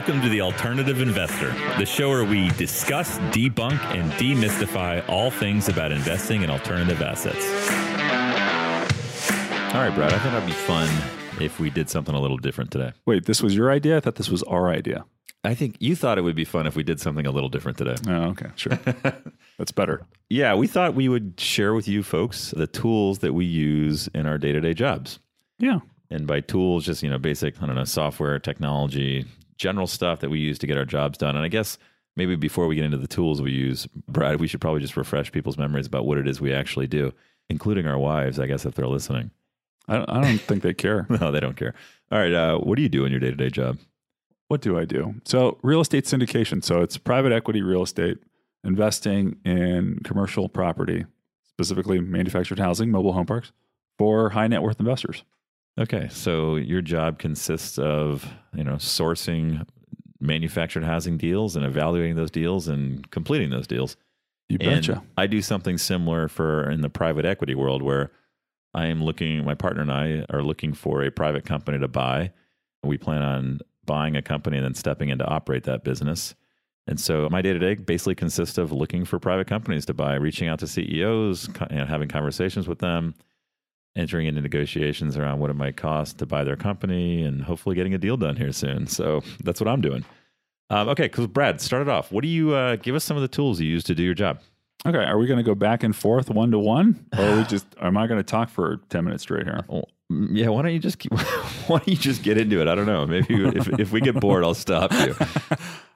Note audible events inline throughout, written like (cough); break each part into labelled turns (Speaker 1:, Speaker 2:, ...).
Speaker 1: Welcome to The Alternative Investor, the show where we discuss, debunk, and demystify all things about investing in alternative assets. All right, Brad, I thought it'd be fun if we did something a little different today.
Speaker 2: Wait, this was your idea? I thought this was our idea.
Speaker 1: I think you thought it would be fun if we did something a little different today.
Speaker 2: Oh, okay, sure. (laughs) That's better.
Speaker 1: Yeah, we thought we would share with you folks the tools that we use in our day to day jobs.
Speaker 2: Yeah.
Speaker 1: And by tools, just, you know, basic, I don't know, software, technology, general stuff that we use to get our jobs done. And I guess maybe before we get into the tools we use, Brad, we should probably just refresh people's memories about what it is we actually do, including our wives, I guess, if they're listening.
Speaker 2: I don't, I don't (laughs) think they care.
Speaker 1: No, they don't care. All right. Uh, what do you do in your day to day job?
Speaker 2: What do I do? So, real estate syndication. So, it's private equity real estate, investing in commercial property, specifically manufactured housing, mobile home parks for high net worth investors.
Speaker 1: Okay. So, your job consists of, you know, sourcing manufactured housing deals and evaluating those deals and completing those deals.
Speaker 2: You betcha.
Speaker 1: And I do something similar for in the private equity world where I am looking, my partner and I are looking for a private company to buy. We plan on buying a company and then stepping in to operate that business. And so my day to day basically consists of looking for private companies to buy, reaching out to CEOs, you know, having conversations with them, entering into negotiations around what it might cost to buy their company, and hopefully getting a deal done here soon. So that's what I'm doing. Um, okay, because Brad, start it off. What do you uh, give us some of the tools you use to do your job?
Speaker 2: Okay, are we going to go back and forth one to one, or are we just? (laughs) Am I going to talk for ten minutes straight here?
Speaker 1: Well, mm, yeah, why don't you just keep, (laughs) why don't you just get into it? I don't know. Maybe if, if we get bored, I'll stop you. (laughs)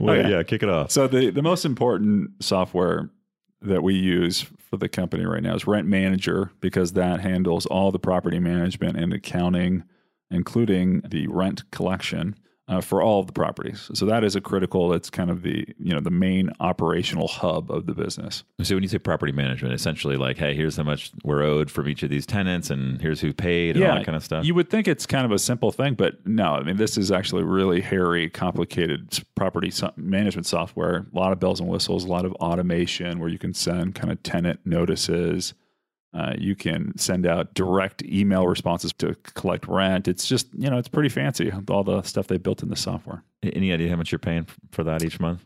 Speaker 1: Well,
Speaker 2: Okay.
Speaker 1: yeah, kick it off.
Speaker 2: So the the most important software that we use for the company right now is Rent Manager because that handles all the property management and accounting, including the rent collection uh, for all of the properties. So that is a critical. It's kind of the you know the main operational hub of the business.
Speaker 1: So when you say property management, essentially like, hey, here's how much we're owed from each of these tenants, and here's who paid, and all that kind of stuff.
Speaker 2: You would think it's kind of a simple thing, but no. I mean, this is actually really hairy, complicated property so- management software. A lot of bells and whistles, a lot of automation where you can send kind of tenant notices. Uh, you can send out direct email responses to collect rent. It's just, you know, it's pretty fancy, all the stuff they built in the software.
Speaker 1: Any idea how much you're paying for that each month?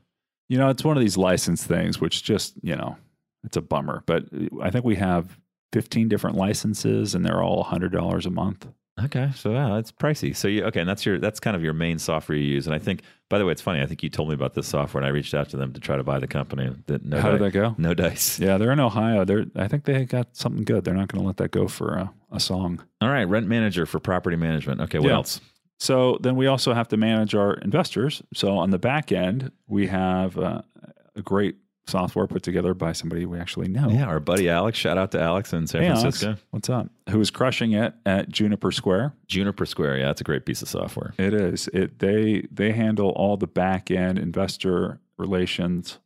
Speaker 2: You know, it's one of these license things, which just, you know, it's a bummer. But I think we have 15 different licenses and they're all $100 a month.
Speaker 1: Okay, so yeah, it's pricey. So you okay, and that's your that's kind of your main software you use. And I think, by the way, it's funny. I think you told me about this software, and I reached out to them to try to buy the company. That no
Speaker 2: How did that go?
Speaker 1: No dice.
Speaker 2: Yeah, they're in Ohio. They're I think they got something good. They're not going to let that go for a, a song.
Speaker 1: All right, rent manager for property management. Okay, what
Speaker 2: Yeah.
Speaker 1: else?
Speaker 2: So then we also have to manage our investors. So on the back end, we have uh, a great software put together by somebody we actually know.
Speaker 1: Yeah, our buddy Alex. Shout out to Alex in San
Speaker 2: Hey, Alex,
Speaker 1: Francisco.
Speaker 2: what's up? Who is crushing it at Juniper Square?
Speaker 1: Juniper Square. Yeah, that's a great piece of software.
Speaker 2: It is. It they they handle all the back end investor relations.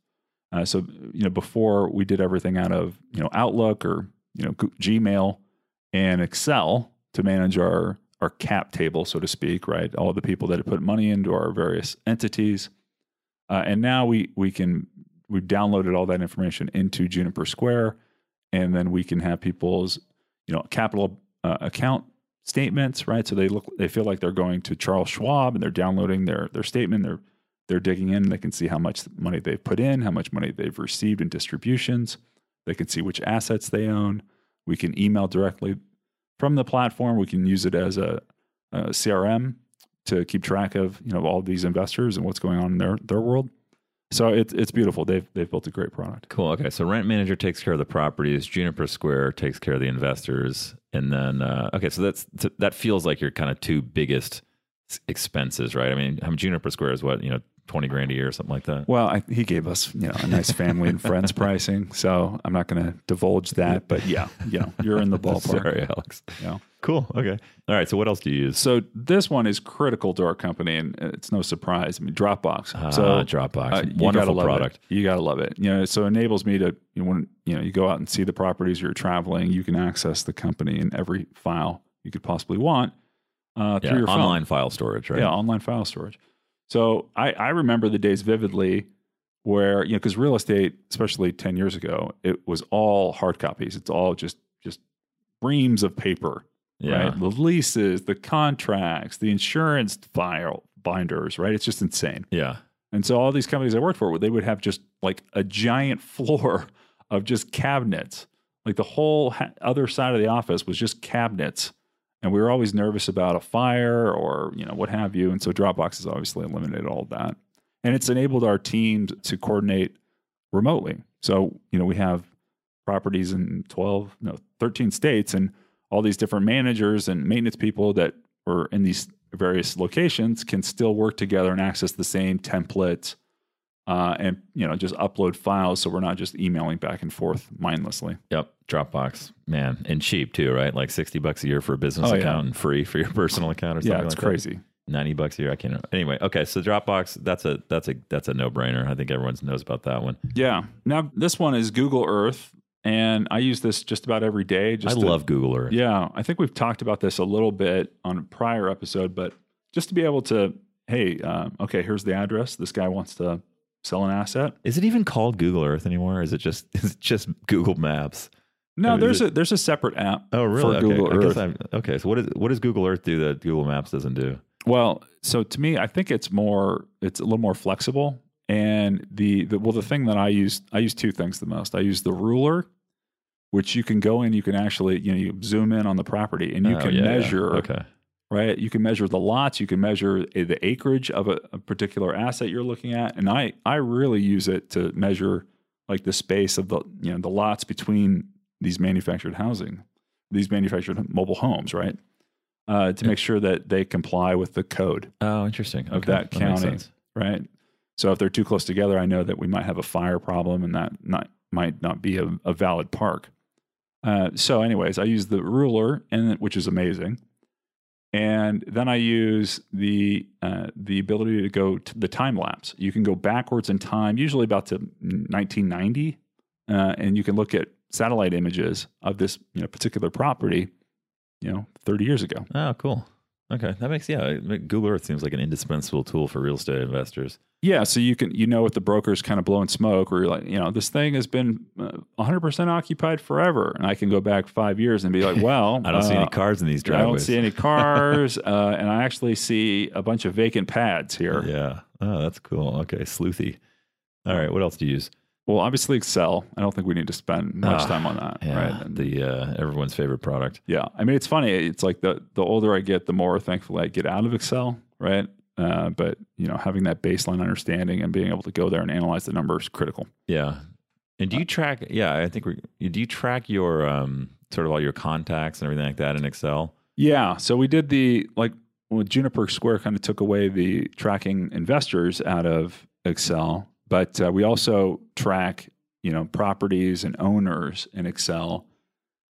Speaker 2: Uh, so you know, before we did everything out of you know Outlook or you know Gmail and Excel to manage our our cap table, so to speak, right? All the people that had put money into our various entities, uh, and now we we can we've downloaded all that information into Juniper Square, and then we can have people's you know capital uh, account statements, right? So they look, they feel like they're going to Charles Schwab and they're downloading their their statement. They're they're digging in. They can see how much money they've put in, how much money they've received in distributions. They can see which assets they own. We can email directly from the platform. We can use it as a, a CRM to keep track of you know all these investors and what's going on in their their world. So it's it's beautiful. They've they've built a great product.
Speaker 1: Cool. Okay, so rent manager takes care of the properties. Juniper Square takes care of the investors, and then uh, okay, so that's that feels like your kind of two biggest expenses, right? I mean, mean, Juniper Square is what you know, twenty grand a year or something like that.
Speaker 2: Well, I, he gave us, you know, a nice family and friends (laughs) pricing, so I'm not going to divulge that. But yeah, you know, you're in the (laughs) ballpark.
Speaker 1: Sorry, Alex.
Speaker 2: Yeah.
Speaker 1: Cool. Okay. All right. So what else do you use?
Speaker 2: So this one is critical to our company, and it's no surprise. I mean, Dropbox.
Speaker 1: Ah,
Speaker 2: so
Speaker 1: Dropbox,
Speaker 2: uh,
Speaker 1: wonderful product.
Speaker 2: It. You gotta love it. You know, so it enables me to you know, when you know you go out and see the properties you're traveling, you can access the company in every file you could possibly want uh, through
Speaker 1: Yeah,
Speaker 2: your phone.
Speaker 1: online file storage, right?
Speaker 2: Yeah, online file storage. So I, I remember the days vividly where, you know, because real estate, especially 10 years ago, it was all hard copies. It's all just just reams of paper,
Speaker 1: Yeah.
Speaker 2: right? The leases, the contracts, the insurance file binders, right? It's just insane.
Speaker 1: Yeah.
Speaker 2: And so all these companies I worked for, they would have just like a giant (laughs) floor of just cabinets. Like the whole ha- other side of the office was just cabinets. And we were always nervous about a fire or, you know, what have you. And so Dropbox has obviously eliminated all of that. And it's enabled our teams to coordinate remotely. So, you know, we have properties in 12, no, 13 states and all these different managers and maintenance people that are in these various locations can still work together and access the same templates uh, and you know just upload files so we're not just emailing back and forth mindlessly
Speaker 1: Yep. Dropbox, man, and cheap too, right? Like sixty bucks a year for a business
Speaker 2: Oh, yeah.
Speaker 1: account and free for your (laughs) personal account or something
Speaker 2: yeah it's
Speaker 1: like
Speaker 2: crazy
Speaker 1: that. Ninety bucks a year. I can't. remember. Anyway, okay. So Dropbox, that's a that's a that's a no brainer. I think everyone knows about that one.
Speaker 2: yeah now this one is google earth and i use this just about every day just
Speaker 1: I
Speaker 2: to-
Speaker 1: love Google Earth.
Speaker 2: yeah i think we've talked about this a little bit on a prior episode but just to be able to hey uh, okay here's the address this guy wants to sell an asset
Speaker 1: Is it even called Google Earth anymore? Is it just (laughs) is it just Google Maps?
Speaker 2: no
Speaker 1: Is
Speaker 2: there's
Speaker 1: it-
Speaker 2: a there's a separate app
Speaker 1: Oh, really?
Speaker 2: for Google
Speaker 1: okay. I guess
Speaker 2: Earth.
Speaker 1: Okay. So what is what does Google Earth do that Google Maps doesn't do?
Speaker 2: Well, so to me, I think it's more, it's a little more flexible. And the, the well, the thing that I use, I use two things the most. I use the ruler, which you can go in, you can actually, you know, you zoom in on the property and you
Speaker 1: Oh,
Speaker 2: can
Speaker 1: yeah, yeah.
Speaker 2: measure,
Speaker 1: Okay.
Speaker 2: Right? You can measure the lots, you can measure uh, the acreage of a, a particular asset you're looking at. And I, I really use it to measure like the space of the, you know, the lots between these manufactured housing, these manufactured mobile homes, right? Uh, to
Speaker 1: Yeah.
Speaker 2: make sure that they comply with the code
Speaker 1: Oh, interesting.
Speaker 2: Of
Speaker 1: Okay.
Speaker 2: that county. right? So if they're too close together, I know that we might have a fire problem, and that not might not be a, a valid park. Uh, so, anyways, I use the ruler, and which is amazing, and then I use the uh, the ability to go to the time lapse. You can go backwards in time, usually about to 1990, uh, and you can look at satellite images of this you know particular property, you know, 30 years ago.
Speaker 1: Oh, cool. Okay, that makes yeah. Google Earth seems like an indispensable tool for real estate investors.
Speaker 2: Yeah, so you can you know if the broker's kind of blowing smoke, or you're like, you know, this thing has been uh, 100% occupied forever, and I can go back five years and be like, (laughs) well,
Speaker 1: I don't see
Speaker 2: uh,
Speaker 1: any cars in these
Speaker 2: I don't see any (laughs) cars, uh, and I actually see a bunch of vacant pads here.
Speaker 1: Yeah. Oh, that's cool. Okay, sleuthy. All right, what else do you use?
Speaker 2: Well, obviously Excel. I don't think we need to spend much
Speaker 1: Ah,
Speaker 2: time on that,
Speaker 1: Yeah,
Speaker 2: right? And-
Speaker 1: the uh, everyone's favorite product.
Speaker 2: yeah, I mean, it's funny. It's like the the older I get, the more thankful I get out of Excel, right? Uh, but you know, having that baseline understanding and being able to go there and analyze the numbers is critical.
Speaker 1: Yeah. And
Speaker 2: Uh,
Speaker 1: do you track? Yeah, I think we do. You track your um, sort of all your contacts and everything like that in Excel.
Speaker 2: Yeah. So we did the like well, Juniper Square kind of took away the tracking investors out of Excel, but uh, we also track you know properties and owners in Excel,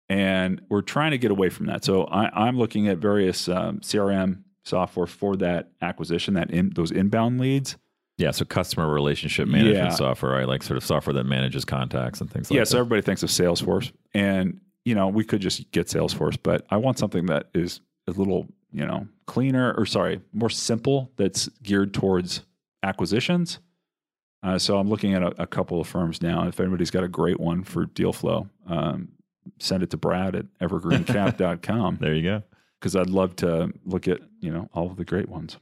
Speaker 2: and we're trying to get away from that. So I, I'm looking at various um, CRM software for that acquisition, that in, those inbound leads.
Speaker 1: Yeah, so customer relationship management
Speaker 2: Yeah.
Speaker 1: software, right? Like sort of software that manages contacts and things like
Speaker 2: yeah.
Speaker 1: that.
Speaker 2: Yeah, so everybody thinks of Salesforce, and you know we could just get Salesforce, but I want something that is a little you know cleaner or sorry more simple that's geared towards acquisitions. Uh, so I'm looking at a, a couple of firms now. If anybody's got a great one for deal flow, um, send it to Brad at evergreencap.com (laughs)
Speaker 1: there you go.
Speaker 2: because I'd love to look at you know all of the great ones.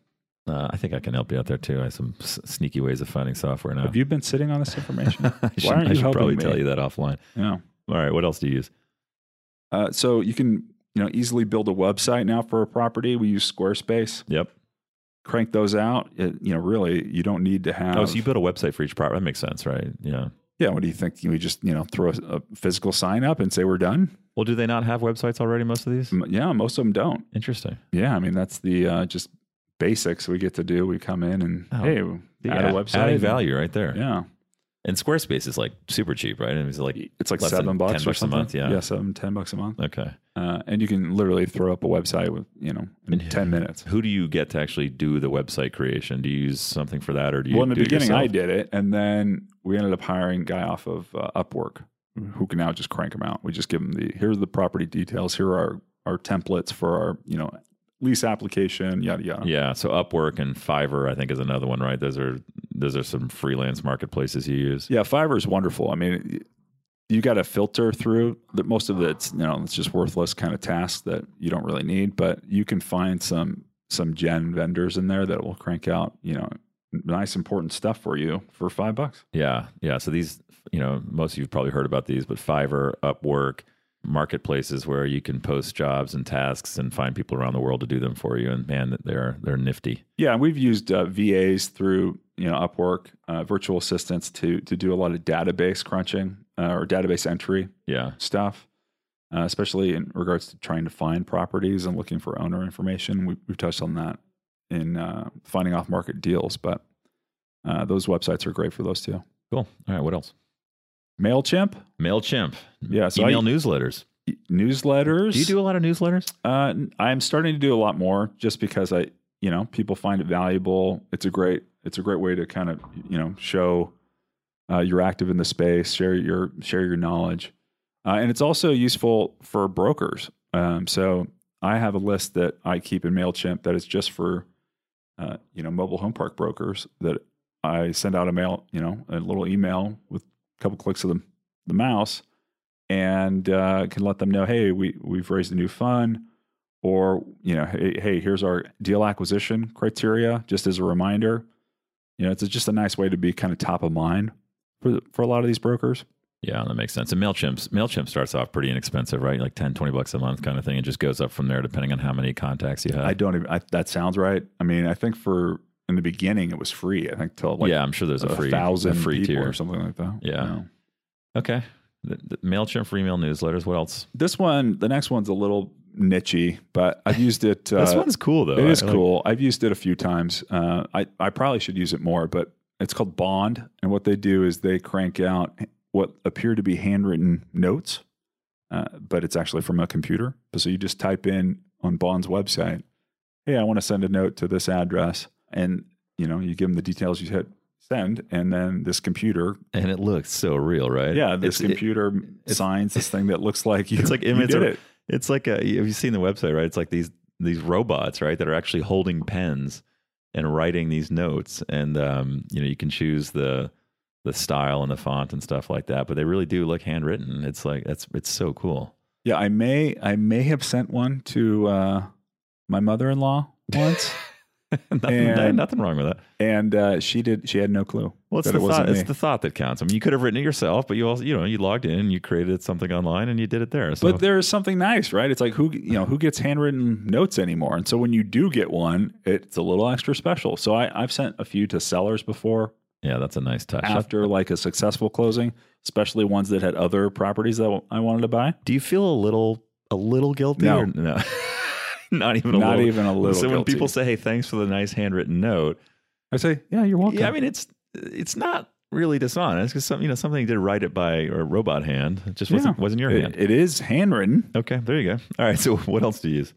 Speaker 1: Uh, I think I can help you out there too. I have some s- sneaky ways of finding software now.
Speaker 2: Have you been sitting on this information? (laughs)
Speaker 1: I should,
Speaker 2: aren't
Speaker 1: I
Speaker 2: you
Speaker 1: should probably
Speaker 2: me?
Speaker 1: tell you that offline.
Speaker 2: yeah.
Speaker 1: All right, what else do you use?
Speaker 2: Uh, so you can you know easily build a website now for a property. We use Squarespace.
Speaker 1: Yep.
Speaker 2: Crank those out. It, you know, really, you don't need to have.
Speaker 1: Oh, so you build a website for each property. That makes sense, right? Yeah.
Speaker 2: yeah. What do you think? We just you know throw a, a physical sign up and say we're done.
Speaker 1: Well, do they not have websites already? Most of these.
Speaker 2: Yeah, most of them don't.
Speaker 1: Interesting.
Speaker 2: Yeah, I mean that's the uh, just basics we get to do. We come in and
Speaker 1: Oh,
Speaker 2: hey,
Speaker 1: Yeah,
Speaker 2: add a website.
Speaker 1: adding value right there.
Speaker 2: Yeah,
Speaker 1: And Squarespace is like super cheap, right? And it's like
Speaker 2: it's like seven
Speaker 1: 10
Speaker 2: bucks or
Speaker 1: bucks a month, yeah.
Speaker 2: yeah, seven ten bucks a month.
Speaker 1: okay.
Speaker 2: Uh, and you can literally throw up a website with you know in
Speaker 1: And-
Speaker 2: ten minutes.
Speaker 1: Who do you get to actually do the website creation? Do you use something for that, or do you?
Speaker 2: well, in the beginning, I did it, and then we ended up hiring a guy off of uh, Upwork, who can now just crank them out. We just give them the here's the property details. Here are our templates for our you know lease application, yada yada.
Speaker 1: Yeah. So Upwork and Fiverr, I think, is another one, right? Those are those are some freelance marketplaces you use.
Speaker 2: Yeah, Fiverr is wonderful. I mean, you got to filter through that. Most of it's you know it's just worthless kind of tasks that you don't really need, but you can find some some gen vendors in there that will crank out, you know, nice important stuff for you for five bucks.
Speaker 1: Yeah, yeah. So these, you know, most of you've probably heard about these, but Fiverr, Upwork, marketplaces where you can post jobs and tasks and find people around the world to do them for you. And man, they're they're nifty.
Speaker 2: Yeah, we've used uh, VAs through you know Upwork, uh, virtual assistants to to do a lot of database crunching uh, or database entry
Speaker 1: Yeah,
Speaker 2: stuff, uh, especially in regards to trying to find properties and looking for owner information. We, we've touched on that in uh, finding off market deals, but uh, those websites are great for those too.
Speaker 1: cool. All right, what else?
Speaker 2: Mailchimp,
Speaker 1: Mailchimp.
Speaker 2: yeah. So
Speaker 1: Email
Speaker 2: I,
Speaker 1: newsletters.
Speaker 2: newsletters.
Speaker 1: Do you do a lot of newsletters?
Speaker 2: Uh, I'm starting to do a lot more just because I, you know, people find it valuable. It's a great, it's a great way to kind of, you know, show uh, you're active in the space, share your share your knowledge, uh, and it's also useful for brokers. Um, so I have a list that I keep in Mailchimp that is just for, uh, you know, mobile home park brokers that I send out a mail, you know, a little email with a couple clicks of the, the mouse and uh, can let them know, hey, we we've raised a new fund, or you know, hey, hey, here's our deal acquisition criteria, just as a reminder. You know, it's just a nice way to be kind of top of mind for for a lot of these brokers.
Speaker 1: Yeah, that makes sense. And MailChimp, MailChimp starts off pretty inexpensive, right? Like 10, 20 bucks a month kind of thing. It just goes up from there depending on how many contacts you have.
Speaker 2: I don't even. I, that sounds right. I mean, I think for in the beginning it was free. I think till like
Speaker 1: yeah, I'm sure there's a,
Speaker 2: a
Speaker 1: free,
Speaker 2: thousand
Speaker 1: a free tier.
Speaker 2: or something like that.
Speaker 1: Yeah.
Speaker 2: Know.
Speaker 1: Okay. The, the MailChimp for email newsletters. What else?
Speaker 2: This one, the next one's a little nichey, but I've used it. (laughs) Uh,
Speaker 1: this one's cool though.
Speaker 2: It is
Speaker 1: I like-
Speaker 2: cool. I've used it a few times. Uh, I I probably should use it more, but it's called Bond, and what they do is they crank out what appear to be handwritten notes, uh, but it's actually from a computer. So you just type in on Bond's website, "Hey, I want to send a note to this address," and you know you give them the details you hit send, and then this computer,
Speaker 1: and it looks so real, right?
Speaker 2: yeah, this
Speaker 1: It's- it-
Speaker 2: computer signs this thing that looks like you.
Speaker 1: It's like image
Speaker 2: did it.
Speaker 1: It's like a, have you seen the website, right? It's like these these robots, right, that are actually holding pens and writing these notes, and um, you know you can choose the the style and the font and stuff like that, but they really do look handwritten. It's like that's it's so cool.
Speaker 2: Yeah, I may I may have sent one to uh, my mother in law once, (laughs) (laughs)
Speaker 1: nothing,
Speaker 2: And-
Speaker 1: nothing wrong with that.
Speaker 2: and uh, she did she had no clue.
Speaker 1: Well, it's the
Speaker 2: it
Speaker 1: thought. It's
Speaker 2: me.
Speaker 1: the thought that counts. I mean, you could have written it yourself, but you also, you know, you logged in, you created something online, and you did it there. So,
Speaker 2: But there's something nice, right? It's like who you know who gets handwritten notes anymore, and so when you do get one, it's a little extra special. So I, I've sent a few to sellers before
Speaker 1: yeah, that's a nice touch.
Speaker 2: after like a successful closing, especially ones that had other properties that I wanted to buy.
Speaker 1: Do you feel a little a little guilty?
Speaker 2: No.
Speaker 1: no? (laughs) (laughs) Not even a
Speaker 2: Not
Speaker 1: little.
Speaker 2: even a little.
Speaker 1: so when people say, "Hey, thanks for the nice handwritten note,"
Speaker 2: I say, yeah, you're welcome.
Speaker 1: yeah, I mean it's it's not really dishonest because some you know something did write it by a robot hand. It just wasn't
Speaker 2: Yeah.
Speaker 1: wasn't your
Speaker 2: It-
Speaker 1: hand.
Speaker 2: it is handwritten.
Speaker 1: Okay, there you go. All right. So what else do you use?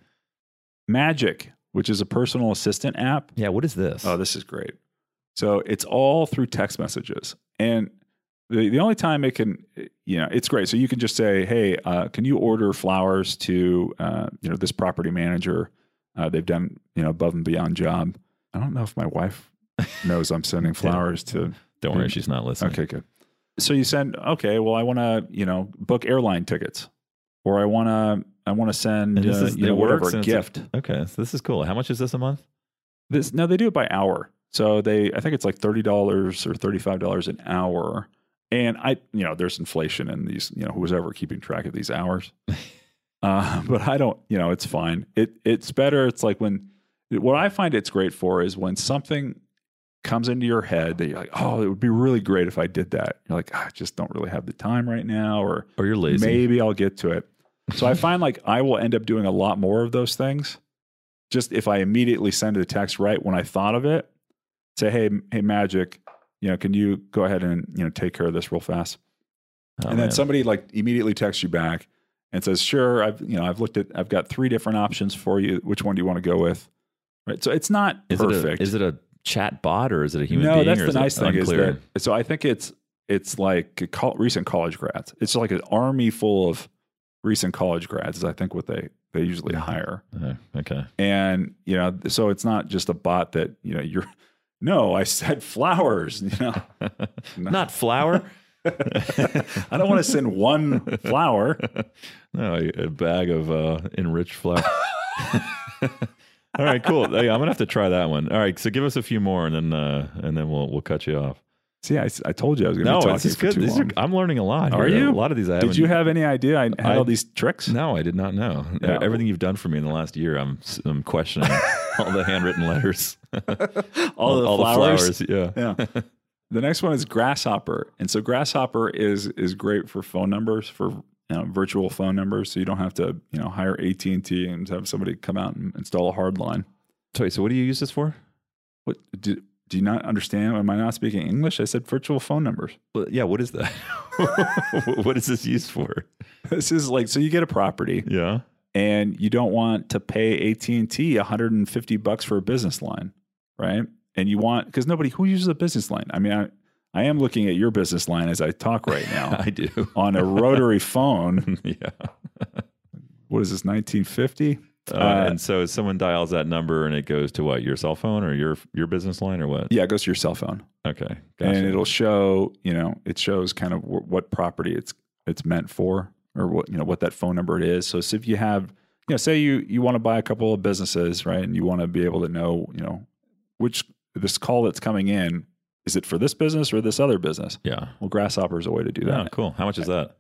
Speaker 2: Magic, which is a personal assistant app.
Speaker 1: Yeah. What is this?
Speaker 2: Oh, this is great. So it's all through text messages. And the, the only time it can, you know, it's great. So you can just say, hey, uh, can you order flowers to, uh, you know, this property manager? Uh, they've done, you know, above and beyond job. I don't know if my wife knows I'm sending (laughs) flowers to.
Speaker 1: Don't worry, she's not listening.
Speaker 2: Okay, good. So you send, okay, well, I want to, you know, book airline tickets, or I want to, I want to send, uh,
Speaker 1: is-
Speaker 2: you know, whatever
Speaker 1: and it's a-
Speaker 2: gift.
Speaker 1: Okay. So this is cool. How much is this a month?
Speaker 2: This no, they do it by hour. So they, I think it's like thirty dollars or thirty-five dollars an hour. And I, you know, there's inflation in these. You know, who's ever keeping track of these hours? (laughs) uh, but I don't. You know, it's fine. It it's better. It's like when what I find it's great for is when something comes into your head that you're like, oh, it would be really great if I did that. You're like, "Ah, I just don't really have the time right now, or
Speaker 1: Or you're lazy?
Speaker 2: Maybe I'll get to it. So I find like I will end up doing a lot more of those things. Just if I immediately send a text right when I thought of it, say, "Hey, hey, Magic, you know, can you go ahead and you know take care of this real fast?"
Speaker 1: Oh,
Speaker 2: and then
Speaker 1: man.
Speaker 2: somebody like immediately texts you back and says, "Sure, I've you know I've looked at I've got three different options for you. Which one do you want to go with?" Right. So it's not
Speaker 1: is
Speaker 2: perfect.
Speaker 1: It a, is it a chat bot or is it a human
Speaker 2: no,
Speaker 1: being?
Speaker 2: that's the nice thing
Speaker 1: unclear?
Speaker 2: is that. So I think it's it's like recent college grads. It's like an army full of recent college grads. Is I think what they they usually hire.
Speaker 1: Oh, okay.
Speaker 2: And you know, so it's not just a bot that you know you're. No, I said flowers. You know, (laughs)
Speaker 1: Not flour. (laughs)
Speaker 2: I don't want to send one flower.
Speaker 1: no, a, bag of uh, enriched flour. (laughs) All right, cool. Hey, I'm gonna have to try that one. All right, so give us a few more, and then uh, and then we'll we'll cut you off.
Speaker 2: See, I told you I was going to
Speaker 1: No,
Speaker 2: be talking
Speaker 1: this is good. These are. I'm learning a lot.
Speaker 2: Are
Speaker 1: here.
Speaker 2: you?
Speaker 1: A lot of these I
Speaker 2: Did you have any idea I had
Speaker 1: I-
Speaker 2: all these tricks?
Speaker 1: No, I did not know.
Speaker 2: Yeah.
Speaker 1: Everything you've done for me in the last year, I'm I'm questioning all the handwritten letters, (laughs)
Speaker 2: All the flowers?
Speaker 1: Yeah. (laughs)
Speaker 2: Yeah. the next one is Grasshopper, and so Grasshopper is is great for phone numbers for you know, virtual phone numbers, so you don't have to you know hire AT and have somebody come out and install a hard line.
Speaker 1: So, so what do you use this for?
Speaker 2: What do, do you not understand? Am I not speaking English? I said virtual phone numbers.
Speaker 1: Well, yeah, what is that? (laughs) what is this used for?
Speaker 2: This is like so you get a property
Speaker 1: Yeah.
Speaker 2: and you don't want to pay AT&T 150 bucks for a business line, right? And you want cuz nobody who uses a business line. I mean, I I am looking at your business line as I talk right (laughs) now
Speaker 1: I do.
Speaker 2: on a rotary phone. (laughs)
Speaker 1: yeah.
Speaker 2: What is this 1950?
Speaker 1: Uh,
Speaker 2: Uh,
Speaker 1: and so someone dials that number and it goes to what? Your cell phone or your your business line or what?
Speaker 2: Yeah, it goes to your cell phone.
Speaker 1: Okay.
Speaker 2: And it'll show, you know, it shows kind of wh- what property it's it's meant for or what, you know, what that phone number it is. So, so if you have, you know, say you you want to buy a couple of businesses, right? And you want to be able to know, you know, which this call that's coming in, is it for this business or this other business?
Speaker 1: yeah.
Speaker 2: Well, Grasshopper is a way to do
Speaker 1: Yeah,
Speaker 2: that.
Speaker 1: cool. How much is that?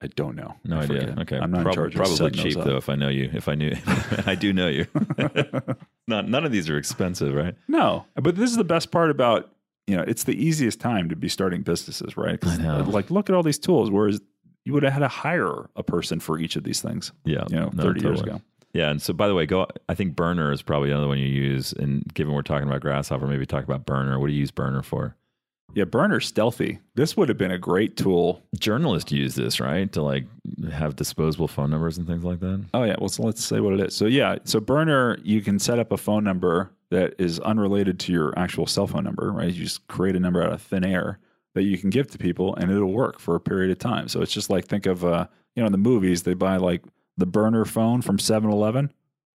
Speaker 2: I don't know.
Speaker 1: No
Speaker 2: I
Speaker 1: idea.
Speaker 2: forget.
Speaker 1: Okay.
Speaker 2: I'm not
Speaker 1: Prob-
Speaker 2: in charge
Speaker 1: Probably cheap
Speaker 2: up.
Speaker 1: though. If I know you, if I knew, (laughs) I do know you. (laughs) Not none of these are expensive, right?
Speaker 2: No, but this is the best part about you know it's the easiest time to be starting businesses, right?
Speaker 1: I uh, know.
Speaker 2: Like, look at all these tools. Whereas you would have had to hire a person for each of these things,
Speaker 1: Yeah.
Speaker 2: you know,
Speaker 1: no,
Speaker 2: thirty years ago.
Speaker 1: Yeah, and so by the way, go. I think Burner is probably another one you use. And given we're talking about Grasshopper, maybe talk about Burner. What do you use Burner for?
Speaker 2: Yeah, Burner's stealthy. This would have been a great tool.
Speaker 1: Journalists use this, right, to like have disposable phone numbers and things like that.
Speaker 2: Oh yeah, well, so let's say what it is. So yeah, so Burner, you can set up a phone number that is unrelated to your actual cell phone number, right? You just create a number out of thin air that you can give to people, and it'll work for a period of time. So it's just like think of uh, you know, in the movies they buy like the burner phone from 7-Eleven,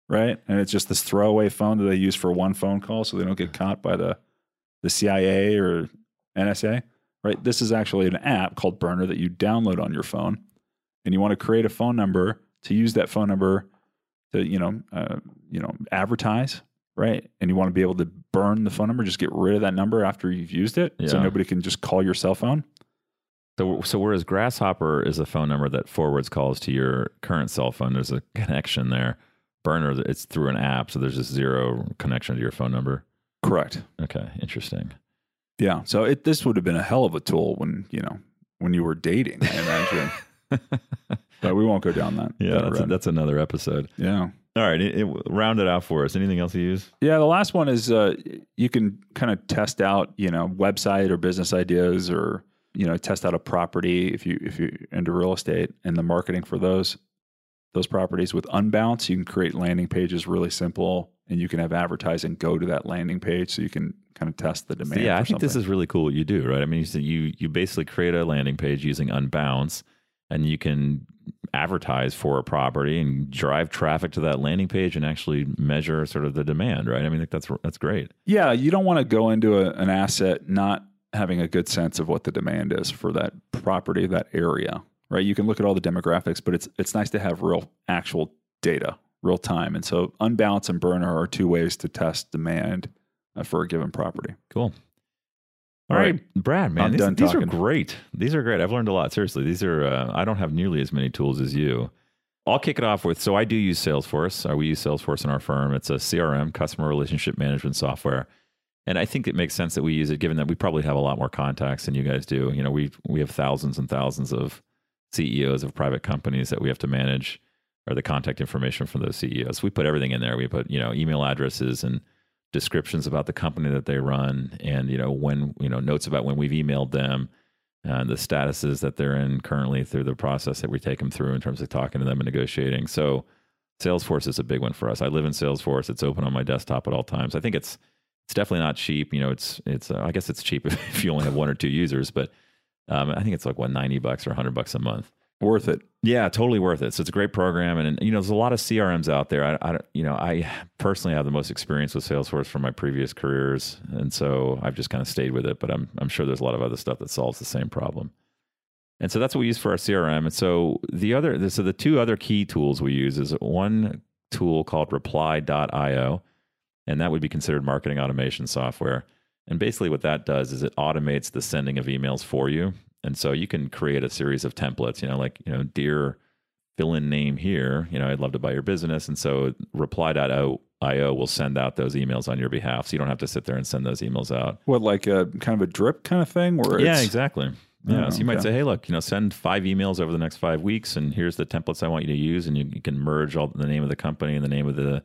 Speaker 2: right? And it's just this throwaway phone that they use for one phone call, so they don't get caught by the the CIA or NSA, right? This is actually an app called Burner that you download on your phone, and you want to create a phone number to use that phone number to you know uh, you know advertise, right? And you want to be able to burn the phone number, just get rid of that number after you've used it, so nobody can just call your cell phone.
Speaker 1: So, so whereas Grasshopper is a phone number that forwards calls to your current cell phone, there's a connection there. Burner, it's through an app, so there's just zero connection to your phone number.
Speaker 2: Correct.
Speaker 1: Okay, interesting.
Speaker 2: Yeah. So it this would have been a hell of a tool when you know when you were dating. I imagine. (laughs) but we won't go down that.
Speaker 1: Yeah,
Speaker 2: that
Speaker 1: that's,
Speaker 2: road.
Speaker 1: that's another episode.
Speaker 2: yeah.
Speaker 1: All right, it, it, round it out for us. Anything else you use?
Speaker 2: Yeah, the last one is uh, you can kind of test out, you know, website or business ideas, or you know, test out a property if you if you're into real estate and the marketing for those those properties with Unbounce. You can create landing pages really simple, and you can have advertising go to that landing page, so you can kind of test the
Speaker 1: So,
Speaker 2: demand.
Speaker 1: yeah, I think this is really cool what you do, right? I mean, you you you basically create a landing page using Unbounce, and you can advertise for a property and drive traffic to that landing page and actually measure sort of the demand, right? I mean, that's that's great.
Speaker 2: Yeah, you don't want to go into a, an asset not having a good sense of what the demand is for that property, that area, right? You can look at all the demographics, but it's it's nice to have real actual data, real time. And so Unbounce and Burner are two ways to test demand uh, for a given property.
Speaker 1: Cool. All
Speaker 2: All
Speaker 1: right,
Speaker 2: right.
Speaker 1: Brad, man,
Speaker 2: I'm
Speaker 1: these, these are great. These are great. I've learned a lot. Seriously, these are. Uh, I don't have nearly as many tools as you. I'll kick it off with. So I do use Salesforce. Uh, we use Salesforce in our firm. It's a CRM, customer relationship management software, and I think it makes sense that we use it, given that we probably have a lot more contacts than you guys do. You know, we we have thousands and thousands of CEOs of private companies that we have to manage, or the contact information from those CEOs. We put everything in there. We put you know email addresses and descriptions about the company that they run and you know when you know notes about when we've emailed them and the statuses that they're in currently through the process that we take them through in terms of talking to them and negotiating so salesforce is a big one for us i live in salesforce it's open on my desktop at all times i think it's it's definitely not cheap you know it's it's uh, i guess it's cheap (laughs) if you only have one or two users but um, i think it's like what 90 bucks or 100 bucks a month
Speaker 2: Worth it.
Speaker 1: yeah, totally worth it. So it's a great program, and, and you know, there's a lot of CRMs out there. I, I, you know, I personally have the most experience with Salesforce from my previous careers, and so I've just kind of stayed with it. But I'm I'm sure there's a lot of other stuff that solves the same problem. And so that's what we use for our CRM. And so the other, so the two other key tools we use is one tool called reply.io, and that would be considered marketing automation software. And basically, what that does is it automates the sending of emails for you. And so you can create a series of templates, you know, like, you know, dear fill in name here, you know, I'd love to buy your business. And so reply.io will send out those emails on your behalf. So you don't have to sit there and send those emails out.
Speaker 2: What, like a kind of a drip kind of thing? Where
Speaker 1: yeah, exactly. Yeah.
Speaker 2: Oh,
Speaker 1: so you might
Speaker 2: okay.
Speaker 1: say, hey, look, you know, send five emails over the next five weeks, and here's the templates I want you to use, and you, you can merge all the name of the company and the name of the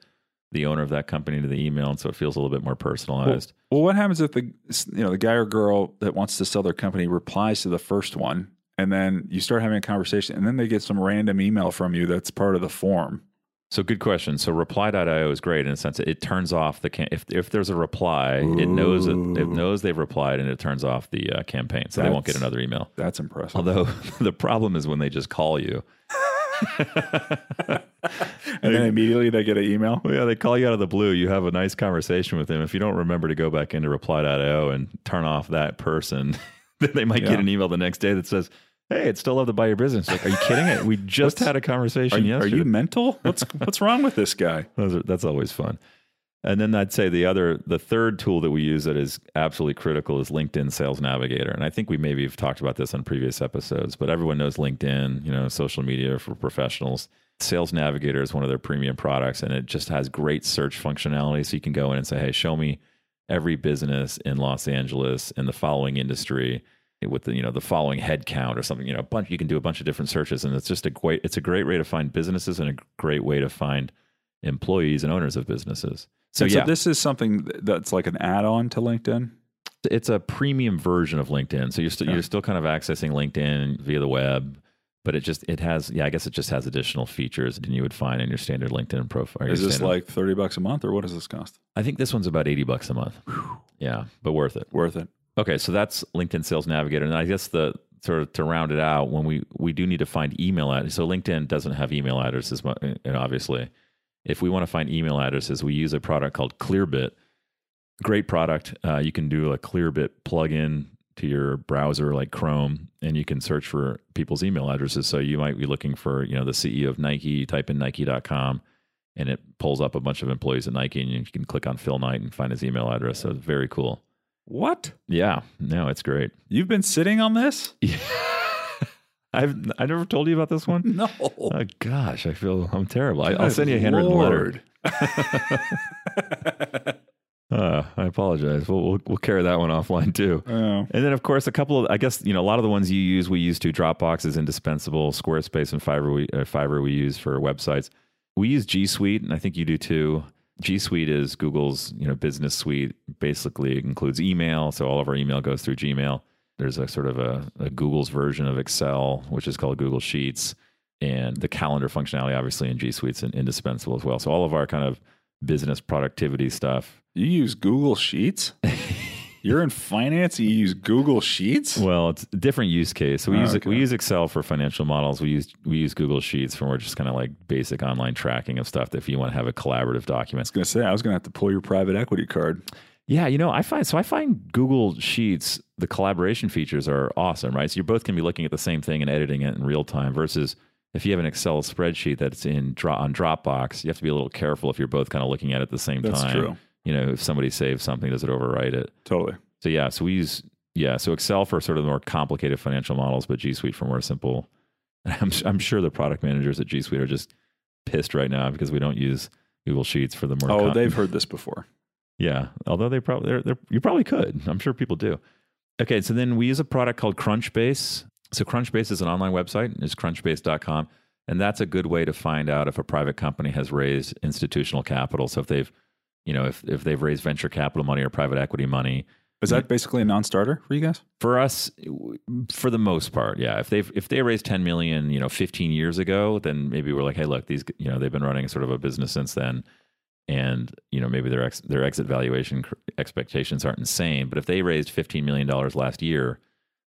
Speaker 1: the owner of that company to the email, and so it feels a little bit more personalized.
Speaker 2: Well, what happens if the you know the guy or girl that wants to sell their company replies to the first one, and then you start having a conversation, and then they get some random email from you that's part of the form?
Speaker 1: So good question. So reply.io is great in a sense that it turns off the cam- if if there's a reply, it knows it, it knows they've replied and it turns off the uh, campaign, so they won't get another email.
Speaker 2: That's impressive.
Speaker 1: Although (laughs) the problem is when they just call you. (laughs)
Speaker 2: and then immediately they get an email.
Speaker 1: Well, yeah, they call you out of the blue. You have a nice conversation with them. If you don't remember to go back into reply.io and turn off that person, (laughs) then they might
Speaker 2: Yeah.
Speaker 1: get an email the next day that says, Hey, I'd still love to buy your business. Like, are you kidding? it? We (laughs) just had a conversation
Speaker 2: Are, you- are you mental? What's what's wrong with this guy?
Speaker 1: Are, that's always fun. And then I'd say the other, the third tool that we use that is absolutely critical is LinkedIn Sales Navigator. And I think we maybe have talked about this on previous episodes, but everyone knows LinkedIn, you know, social media for professionals. Sales Navigator is one of their premium products and it just has great search functionality. So you can go in and say, hey, show me every business in Los Angeles in the following industry with the you know the following headcount or something you know a bunch you can do a bunch of different searches and it's just a great it's a great way to find businesses and a great way to find employees and owners of businesses so
Speaker 2: And
Speaker 1: yeah
Speaker 2: this is something that's like an add-on to LinkedIn.
Speaker 1: it's a premium version of linkedin so you're still
Speaker 2: Yeah.
Speaker 1: you're still kind of accessing linkedin via the web but it just it has yeah i guess it just has additional features than you would find in your standard linkedin profile
Speaker 2: Is this
Speaker 1: standard-
Speaker 2: like thirty bucks a month, or what does this cost?
Speaker 1: i think this one's about 80 bucks a month yeah but worth it
Speaker 2: Worth it.
Speaker 1: Okay, so that's LinkedIn Sales Navigator, and I guess the sort of to round it out, when we we do need to find email addresses. So LinkedIn doesn't have email addresses, uh, and obviously, if we want to find email addresses, we use a product called Clearbit. Great product. Uh, you can do a Clearbit plugin to your browser like Chrome, and you can search for people's email addresses. So you might be looking for you know the CEO of Nike. Type in Nike.com. And it pulls up a bunch of employees at Nike, and you can click on Phil Knight and find his email address. So it's very cool.
Speaker 2: What?
Speaker 1: Yeah, no, it's great.
Speaker 2: You've been sitting on this?
Speaker 1: Yeah. (laughs) I've I never told you about this one. (laughs)
Speaker 2: No.
Speaker 1: Oh gosh, I feel I'm terrible. I, I'll send you a handwritten letter. (laughs) (laughs) Uh, I apologize. We'll, we'll we'll carry that one offline too.
Speaker 2: Oh.
Speaker 1: And then of course a couple of I guess you know a lot of the ones you use we use too. Dropbox is indispensable. Squarespace and Fiverr we uh, Fiverr we use for websites. We use G Suite and I think you do too. G Suite is Google's you know business suite. Basically, it includes email, so all of our email goes through Gmail. There's a sort of a, a Google's version of Excel, which is called Google Sheets, and the calendar functionality, obviously, in G Suite's indispensable as well. So all of our kind of business productivity stuff.
Speaker 2: You use Google Sheets? (laughs) You're in finance. You use Google Sheets?
Speaker 1: Well, it's a different use case. So we
Speaker 2: Oh,
Speaker 1: use
Speaker 2: okay.
Speaker 1: we use Excel for financial models. We use we use Google Sheets for more just kind of like basic online tracking of stuff. That if you want to have a collaborative document,
Speaker 2: I was going to say I was going to have to pull your private equity card.
Speaker 1: Yeah, you know, I find so I find Google Sheets the collaboration features are awesome, right? So you're both going to be looking at the same thing and editing it in real time versus if you have an Excel spreadsheet that's in on Dropbox, you have to be a little careful if you're both kind of looking at it at the same time.
Speaker 2: That's
Speaker 1: time.
Speaker 2: true.
Speaker 1: You know, if somebody saves something, does it overwrite it?
Speaker 2: Totally.
Speaker 1: So yeah, so we use yeah, so Excel for sort of the more complicated financial models, but G Suite for more simple. I'm I'm sure the product managers at G Suite are just pissed right now because we don't use Google Sheets for the more
Speaker 2: Oh,
Speaker 1: com-
Speaker 2: they've heard this before.
Speaker 1: Yeah, although they probably they're, they're, you probably could. I'm sure people do. Okay, so then we use a product called Crunchbase. So Crunchbase is an online website. It's crunchbase.com, and that's a good way to find out if a private company has raised institutional capital. So if they've, you know, if if they've raised venture capital money or private equity money.
Speaker 2: Is that basically a non-starter for you guys?
Speaker 1: For us, for the most part, yeah. If they've if they raised 10 million, you know, 15 years ago, then maybe we're like, hey, look, these, you know, they've been running sort of a business since then and you know maybe their ex, their exit valuation cr- expectations aren't insane but if they raised 15 million dollars last year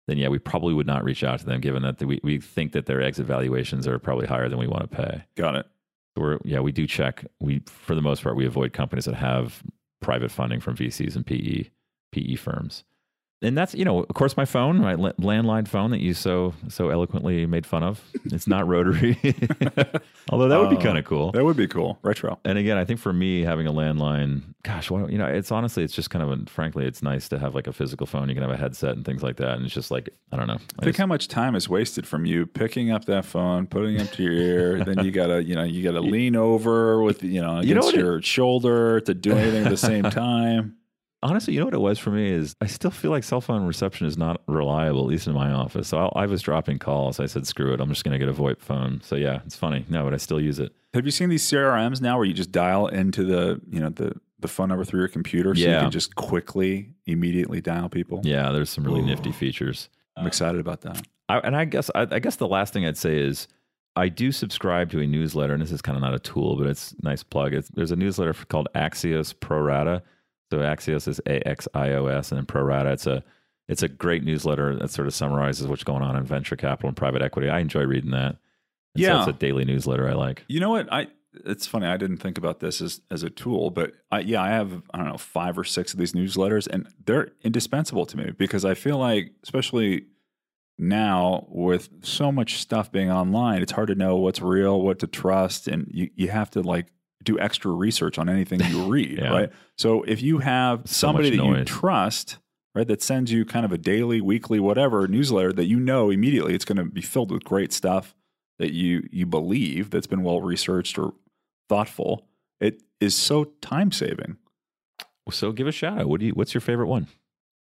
Speaker 1: then yeah we probably would not reach out to them given that we, we think that their exit valuations are probably higher than we want to pay.
Speaker 2: Got it.
Speaker 1: so we're yeah we do check. We for the most part we avoid companies that have private funding from VCs and PE PE firms and that's you know of course my phone my landline phone that you so so eloquently made fun of. It's not rotary. (laughs) Although that would be
Speaker 2: Oh,
Speaker 1: kind of cool.
Speaker 2: That would be cool. Retro.
Speaker 1: and again i think for me having a landline gosh why, don't- you know it's honestly it's just kind of a, frankly it's nice to have like a physical phone. You can have a headset and things like that. And it's just like i don't know. I
Speaker 2: Think
Speaker 1: just-
Speaker 2: how much time is wasted from you picking up that phone, putting it up to your ear, (laughs) then you gotta, you know, you gotta lean over with, you know,
Speaker 1: You know
Speaker 2: against
Speaker 1: it-
Speaker 2: your shoulder to do anything at the same time.
Speaker 1: Honestly you know what it was for me is i still feel like cell phone reception is not reliable at least in my office so I, I was dropping calls i said screw it i'm just going to get a voip phone so yeah it's funny no but i still use it
Speaker 2: Have you seen these CRMs now where you just dial into the, you know, the the phone number through your computer so you can just quickly, immediately dial people?
Speaker 1: yeah there's some really
Speaker 2: Ooh.
Speaker 1: nifty features
Speaker 2: I'm excited about that.
Speaker 1: I, and I guess I, I guess the last thing I'd say is I do subscribe to a newsletter, and this is kind of not a tool, but it's a nice plug. It's, there's a newsletter called Axios Pro Rata. So Axios is A X I O S, and then Pro Rata. It's a it's a great newsletter that sort of summarizes what's going on in venture capital and private equity. I enjoy reading that. And so
Speaker 2: Yeah.
Speaker 1: it's a daily newsletter I like.
Speaker 2: You know what? I it's funny. I didn't think about this as as a tool, but I, yeah, I have I don't know five or six of these newsletters, and they're indispensable to me because I feel like, especially now with so much stuff being online, it's hard to know what's real, what to trust, and you you have to like do extra research on anything you (laughs) read,
Speaker 1: Yeah.
Speaker 2: right? So if you have
Speaker 1: So
Speaker 2: somebody that you trust. Right, that sends you kind of a daily, weekly, whatever newsletter that you know immediately it's going to be filled with great stuff that you you believe that's been well researched or thoughtful, it is so time saving.
Speaker 1: So give a shout out. What do you? What's your favorite one?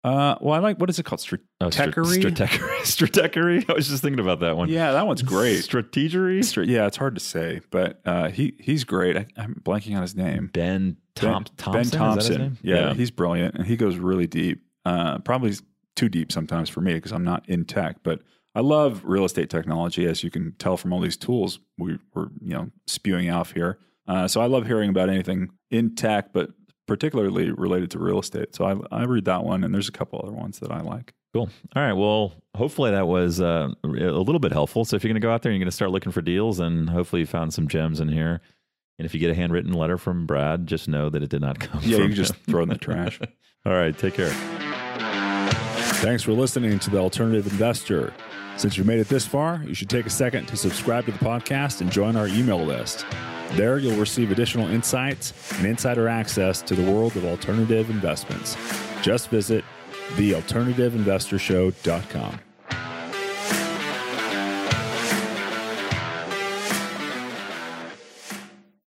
Speaker 2: Uh, well, I like what is it called?
Speaker 1: Oh, Strat-
Speaker 2: Stratechery?
Speaker 1: Stratechery. (laughs) Stratechery. (laughs) I was just thinking about that one.
Speaker 2: Yeah, that one's great.
Speaker 1: Strategery.
Speaker 2: Stra- yeah, it's hard to say, but uh, he he's great. I, I'm blanking on his name.
Speaker 1: Ben Tom,
Speaker 2: ben,
Speaker 1: Thompson.
Speaker 2: Ben
Speaker 1: Is that his
Speaker 2: Thompson.
Speaker 1: name?
Speaker 2: Yeah, he's brilliant, and he goes really deep. Uh, probably too deep sometimes for me because I'm not in tech, but I love real estate technology, as you can tell from all these tools we, we're you know spewing off here. Uh, so I love hearing about anything in tech, but particularly related to real estate. So I, I read that one, and there's a couple other ones that I like.
Speaker 1: Cool. All right. Well, hopefully that was uh, a little bit helpful. So if you're going to go out there and you're going to start looking for deals, and hopefully you found some gems in here. And if you get a handwritten letter from Brad, just know that it did not come
Speaker 2: Yeah,
Speaker 1: from
Speaker 2: you can just throw in the trash. (laughs)
Speaker 1: All right. Take care.
Speaker 3: Thanks for listening to The Alternative Investor. Since you've made it this far, you should take a second to subscribe to the podcast and join our email list. There, you'll receive additional insights and insider access to the world of alternative investments. Just visit thealternativeinvestorshow.com.